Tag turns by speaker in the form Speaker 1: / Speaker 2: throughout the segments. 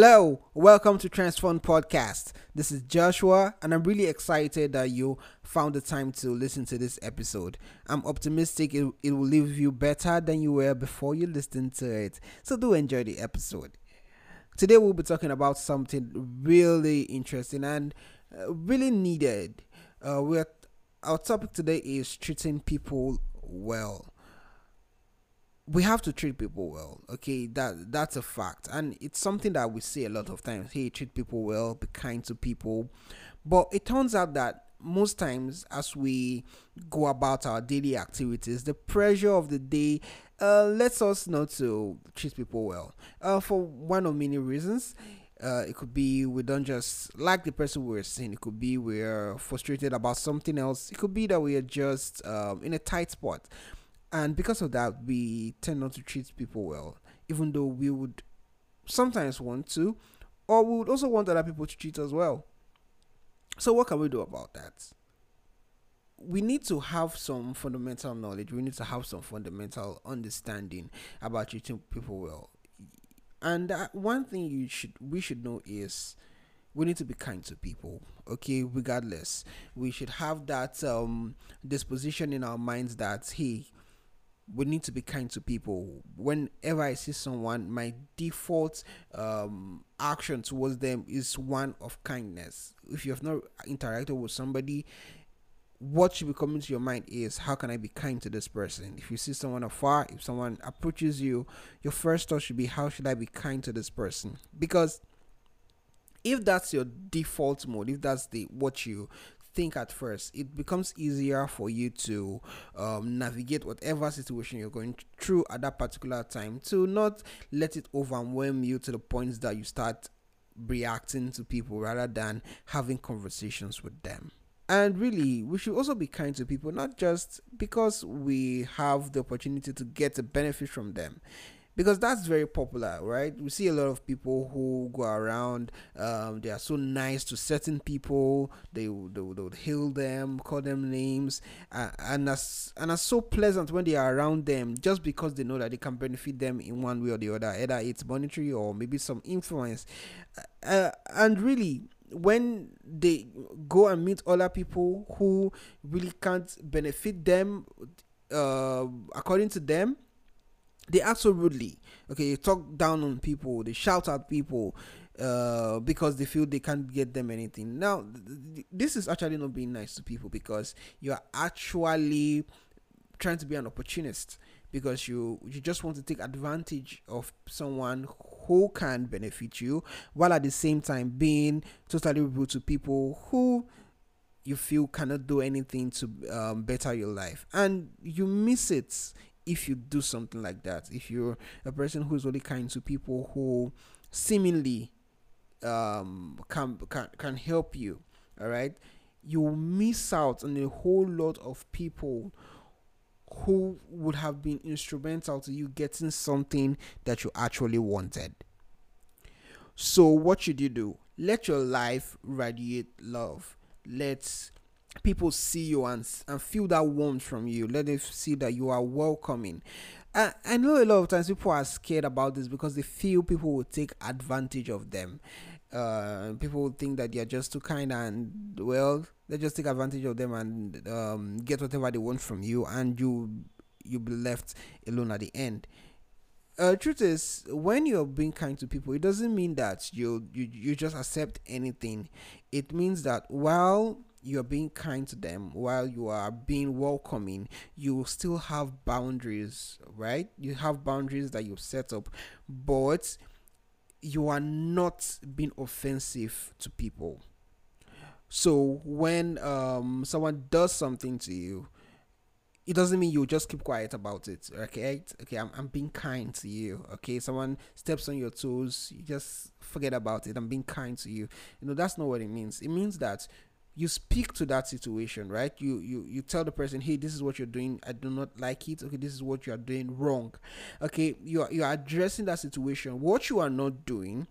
Speaker 1: Hello, welcome to Transform Podcast. This is Joshua, and I'm really excited that you found the time to listen to this episode. I'm optimistic it, it will leave you better than you were before you listened to it. So, do enjoy the episode. Today, we'll be talking about something really interesting and uh, really needed. Uh, we're, our topic today is treating people well we have to treat people well okay? That that's a fact. And it's something that we say a lot of times. Hey treat people well be kind to people. But it turns out that most times as we go about our daily activities the pressure of the day uh, lets us not to treat people well. Uh, for one of many reasons uh, it could be we don't just like the person we're seeing. It could be we're frustrated about something else. It could be that we are just um, in a tight spot and because of that we tend not to treat people well even though we would sometimes want to or we would also want other people to treat us well. So what can we do about that? We need to have some fundamental knowledge. We need to have some fundamental understanding about treating people well. And one thing you should we should know is we need to be kind to people okay? Regardless we should have that um disposition in our minds that hey we need to be kind to people. Whenever I see someone, my default um, action towards them is one of kindness. If you have not interacted with somebody, what should be coming to your mind is how can I be kind to this person? If you see someone afar, if someone approaches you, your first thought should be how should I be kind to this person? Because if that's your default mode, if that's the what you think at first, it becomes easier for you to um, navigate whatever situation you're going through at that particular time to not let it overwhelm you to the point that you start reacting to people rather than having conversations with them. And really, we should also be kind to people, not just because we have the opportunity to get a benefit from them because that's very popular, right? We see a lot of people who go around. Um, they are so nice to certain people. They they, they would hail them, call them names, uh, and as and are so pleasant when they are around them, just because they know that they can benefit them in one way or the other, either it's monetary or maybe some influence. Uh, and really, when they go and meet other people who really can't benefit them uh, according to them they act so rudely. Okay, talk down on people, they shout at people uh, because they feel they can't get them anything. Now, th- this is actually not being nice to people because you are actually trying to be an opportunist because you you just want to take advantage of someone who can benefit you while at the same time being totally rude to people who you feel cannot do anything to um, better your life and you miss it if you do something like that. If you're a person who's really kind to people who seemingly um, can can can help you, all right, you miss out on a whole lot of people who would have been instrumental to you getting something that you actually wanted. So, what should you do? Let your life radiate love. Let's people see you and, and feel that warmth from you. Let them see that you are welcoming. Uh, I know a lot of times people are scared about this because they feel people will take advantage of them. Uh, people think that they are just too kind and well, they just take advantage of them and um, get whatever they want from you, and you you'll be left alone at the end. Uh, truth is, when you're being kind to people, it doesn't mean that you you you just accept anything. It means that while you're being kind to them while you are being welcoming you still have boundaries right? You have boundaries that you've set up but you are not being offensive to people. So when um someone does something to you it doesn't mean you just keep quiet about it okay? Okay I'm, I'm being kind to you okay? Someone steps on your toes you just forget about it i'm being kind to you. You know that's not what it means. It means that you speak to that situation right? You you you tell the person hey this is what you're doing. I do not like it. Okay this is what you are doing wrong. Okay you are you are addressing that situation. What you are not doing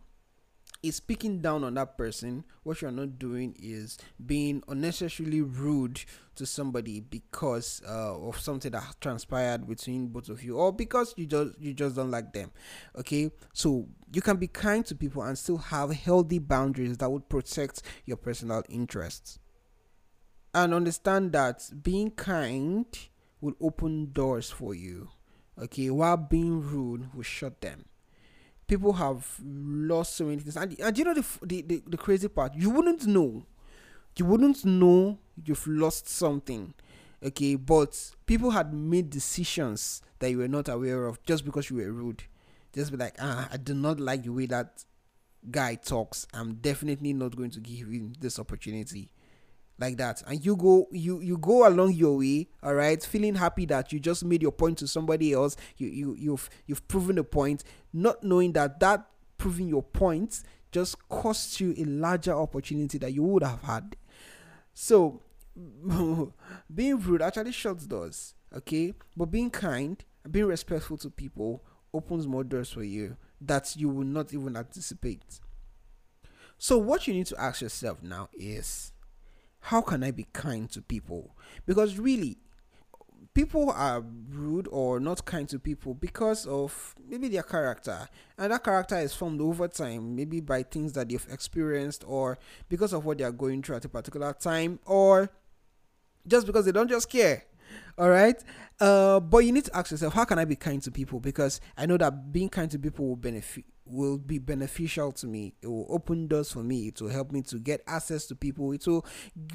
Speaker 1: is speaking down on that person, what you're not doing is being unnecessarily rude to somebody because uh, of something that transpired between both of you, or because you just you just don't like them. Okay, so you can be kind to people and still have healthy boundaries that would protect your personal interests, and understand that being kind will open doors for you. Okay, while being rude will shut them people have lost so many things. And, and you know the, the, the, the crazy part? You wouldn't know. You wouldn't know you've lost something. Okay, but people had made decisions that you were not aware of just because you were rude. Just be like, ah, I do not like the way that guy talks. I'm definitely not going to give him this opportunity like that. And you go you you go along your way all right feeling happy that you just made your point to somebody else. You you you've you've proven a point. Not knowing that that proving your point just costs you a larger opportunity that you would have had. So being rude actually shuts doors okay? But being kind being respectful to people opens more doors for you that you will not even anticipate. So what you need to ask yourself now is how can I be kind to people? Because really, people are rude or not kind to people because of maybe their character. And that character is formed over time maybe by things that they've experienced or because of what they are going through at a particular time or just because they don't just care all right uh, but you need to ask yourself how can i be kind to people? Because i know that being kind to people will benefit will be beneficial to me. It will open doors for me. It will help me to get access to people. It will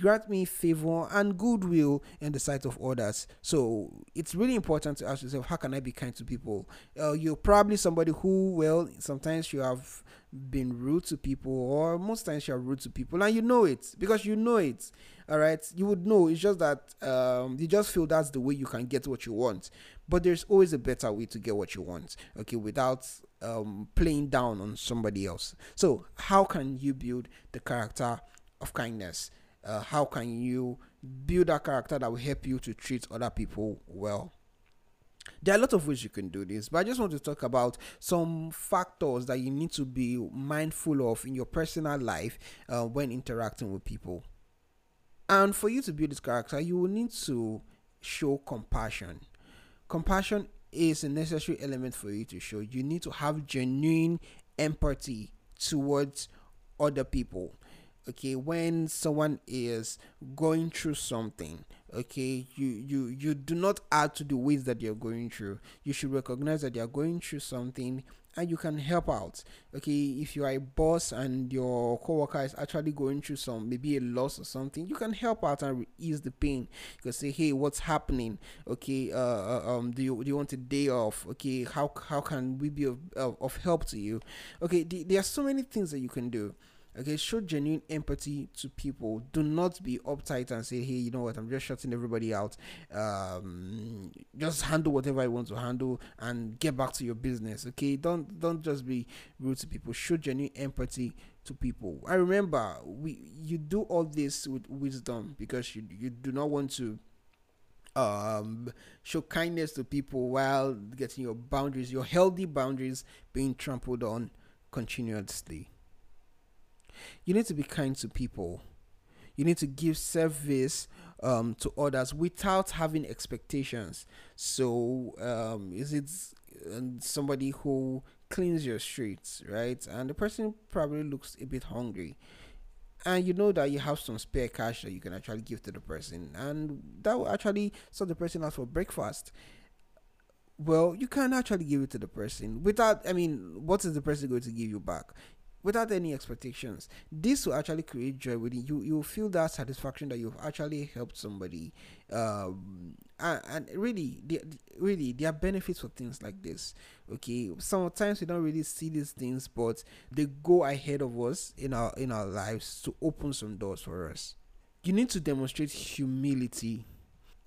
Speaker 1: grant me favor and goodwill in the sight of others. So it's really important to ask yourself, how can I be kind to people? Uh, you're probably somebody who, well, sometimes you have been rude to people, or most times you are rude to people, and you know it because you know it. All right, you would know. It's just that um, you just feel that's the way you can get what you want. But there's always a better way to get what you want. Okay, without um, playing down on somebody else. So, how can you build the character of kindness? Uh, how can you build a character that will help you to treat other people well? There are a lot of ways you can do this, but I just want to talk about some factors that you need to be mindful of in your personal life uh, when interacting with people. And for you to build this character, you will need to show compassion. Compassion is a necessary element for you to show. You need to have genuine empathy towards other people. Okay, when someone is going through something, okay, you you you do not add to the ways that they're going through. You should recognize that are going through something and you can help out. Okay, if you are a boss and your coworker is actually going through some maybe a loss or something, you can help out and ease the pain. You can say, "Hey, what's happening? Okay, uh, uh, um, do you do you want a day off? Okay, how how can we be of, of, of help to you? Okay, th- there are so many things that you can do. Okay, show genuine empathy to people. Do not be uptight and say, "Hey, you know what? I'm just shutting everybody out." Um, just handle whatever I want to handle and get back to your business. Okay, don't don't just be rude to people. Show genuine empathy to people. I remember we you do all this with wisdom because you you do not want to um show kindness to people while getting your boundaries, your healthy boundaries being trampled on continuously. You need to be kind to people. You need to give service um, to others without having expectations. So, um, is it um, somebody who cleans your streets, right? And the person probably looks a bit hungry. And you know that you have some spare cash that you can actually give to the person, and that will actually sort the person out for breakfast well you can actually give it to the person without i mean what is the person going to give you back without any expectations. This will actually create joy within you. You feel that satisfaction that you've actually helped somebody, um, and, and really, the, really, there are benefits for things like this. Okay, sometimes we don't really see these things, but they go ahead of us in our in our lives to open some doors for us. You need to demonstrate humility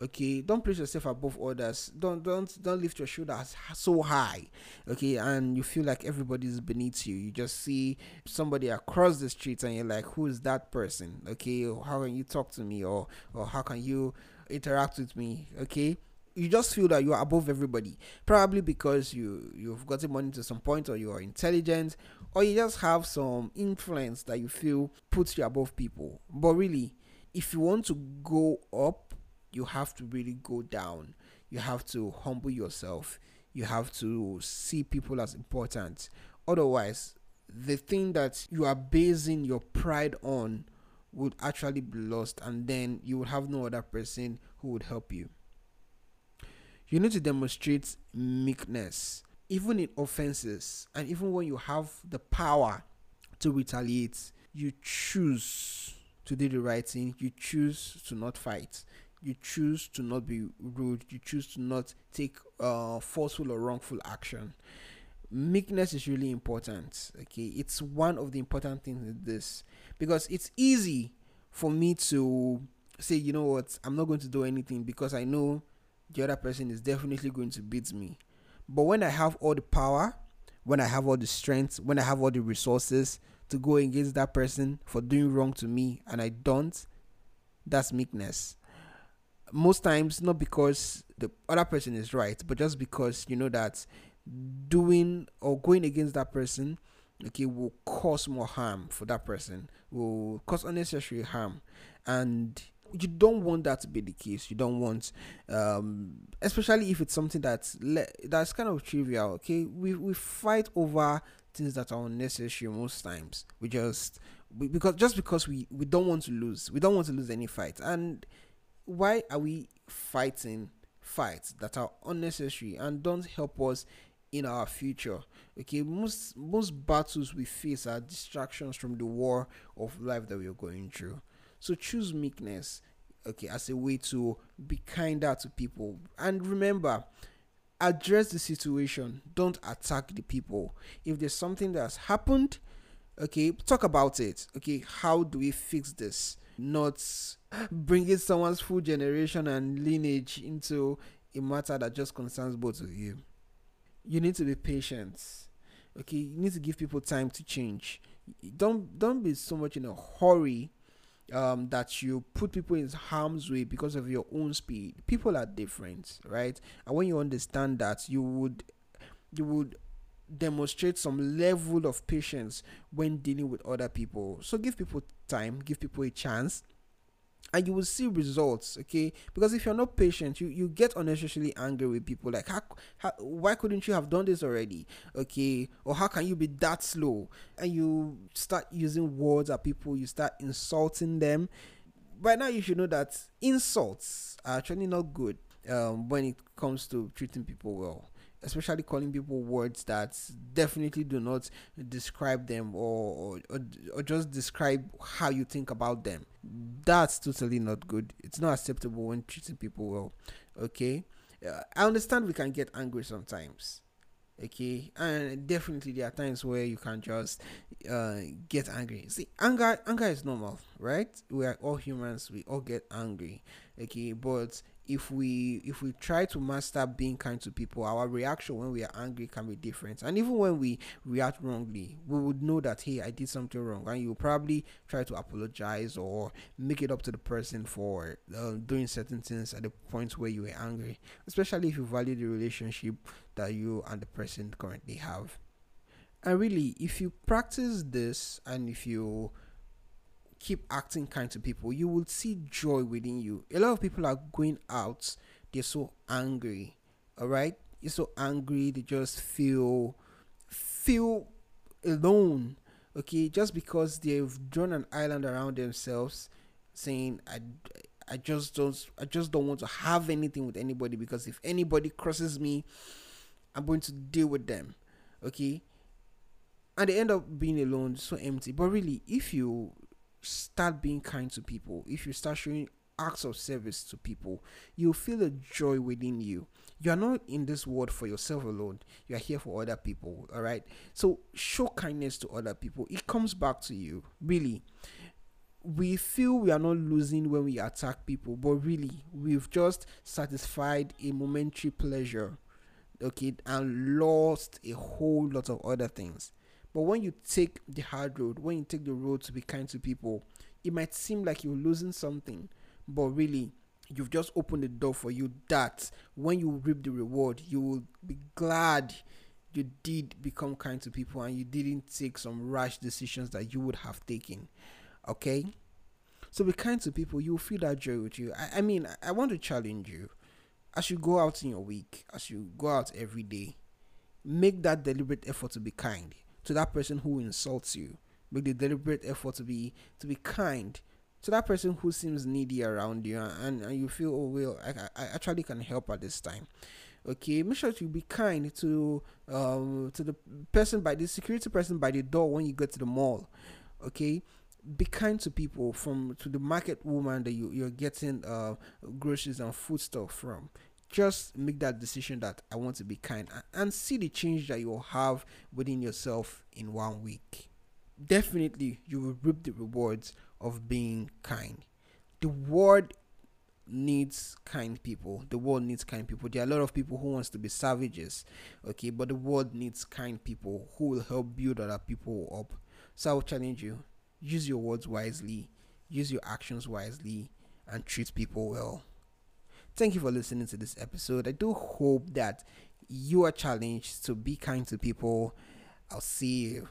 Speaker 1: okay don't place yourself above others. Don't don't don't lift your shoulders so high okay and you feel like everybody's beneath you. You just see somebody across the street and you're like who is that person? Okay how can you talk to me? Or or how can you interact with me? Okay you just feel that you are above everybody. Probably because you you've gotten money to some point or you are intelligent or you just have some influence that you feel puts you above people. But really if you want to go up you have to really go down. You have to humble yourself. You have to see people as important. Otherwise the thing that you are basing your pride on would actually be lost and then you would have no other person who would help you. You need to demonstrate meekness, even in offenses, and even when you have the power to retaliate, you choose to do the right thing, you choose to not fight, you choose to not be rude, you choose to not take uh, forceful or wrongful action. Meekness is really important. Okay, it's one of the important things in this because it's easy for me to say, you know what, I'm not going to do anything because I know the other person is definitely going to beat me. But when I have all the power, when I have all the strength, when I have all the resources to go against that person for doing wrong to me and I don't, that's meekness. Most times, not because the other person is right, but just because you know that doing or going against that person okay will cause more harm for that person will cause unnecessary harm and you don't want that to be the case. You don't want, um, especially if it's something that's le- that's kind of trivial. Okay, we we fight over things that are unnecessary most times. We just we, because just because we we don't want to lose. We don't want to lose any fight. And why are we fighting fights that are unnecessary and don't help us in our future? Okay, most most battles we face are distractions from the war of life that we are going through. So choose meekness, okay, as a way to be kinder to people. And remember, address the situation. Don't attack the people. If there's something that's happened, okay, talk about it. Okay, how do we fix this? Not bringing someone's full generation and lineage into a matter that just concerns both of you. You need to be patient. Okay, you need to give people time to change. Don't don't be so much in a hurry um, that you put people in harm's way because of your own speed. People are different, right? And when you understand that, you would you would demonstrate some level of patience when dealing with other people. So give people time, give people a chance and you will see results okay? Because if you're not patient you you get unnecessarily angry with people. Like how, how why couldn't you have done this already okay? Or how can you be that slow? And you start using words at people you start insulting them. By now you should know that insults are actually not good um, when it comes to treating people well especially calling people words that definitely do not describe them or, or, or just describe how you think about them. That's totally not good. It's not acceptable when treating people well. Okay, uh, I understand we can get angry sometimes. Okay, and definitely there are times where you can just uh, get angry. See, anger, anger is normal, right? We are all humans. We all get angry. Okay, but if we if we try to master being kind to people our reaction when we are angry can be different. And even when we react wrongly we would know that hey i did something wrong. And you'll probably try to apologize or make it up to the person for uh, doing certain things at the point where you were angry especially if you value the relationship that you and the person currently have. And really if you practice this and if you keep acting kind to people, you will see joy within you. A lot of people are going out, they're so angry. All right? You're so angry, they just feel feel alone. Okay, just because they've drawn an island around themselves, saying I I just don't I just don't want to have anything with anybody because if anybody crosses me, I'm going to deal with them. Okay? And they end up being alone, so empty. But really, if you start being kind to people, if you start showing acts of service to people, you'll feel a joy within you. You are not in this world for yourself alone. You are here for other people. All right. So show kindness to other people. It comes back to you. Really. We feel we are not losing when we attack people, but really, we've just satisfied a momentary pleasure, okay, and lost a whole lot of other things. But when you take the hard road, when you take the road to be kind to people, it might seem like you're losing something, but really, you've just opened the door for you that when you reap the reward, you will be glad you did become kind to people and you didn't take some rash decisions that you would have taken. Okay? So be kind to people, you'll feel that joy with you. I, I mean, I, I want to challenge you. As you go out in your week, as you go out every day, make that deliberate effort to be kind to that person who insults you. Make the deliberate effort to be to be kind to that person who seems needy around you and, and you feel oh well I, I actually can help at this time. Okay make sure to be kind to um to the person by the security person by the door when you go to the mall. Okay be kind to people from to the market woman that you, you're getting uh groceries and food stuff from just make that decision that i want to be kind and, see the change that you'll have within yourself in one week. Definitely you will reap the rewards of being kind. The world needs kind people. The world needs kind people. There are a lot of people who wants to be savages okay? But the world needs kind people who will help build other people up. So i will challenge you. Use your words wisely. Use your actions wisely and treat people well thank you for listening to this episode. I do hope that you are challenged to be kind to people i'll see you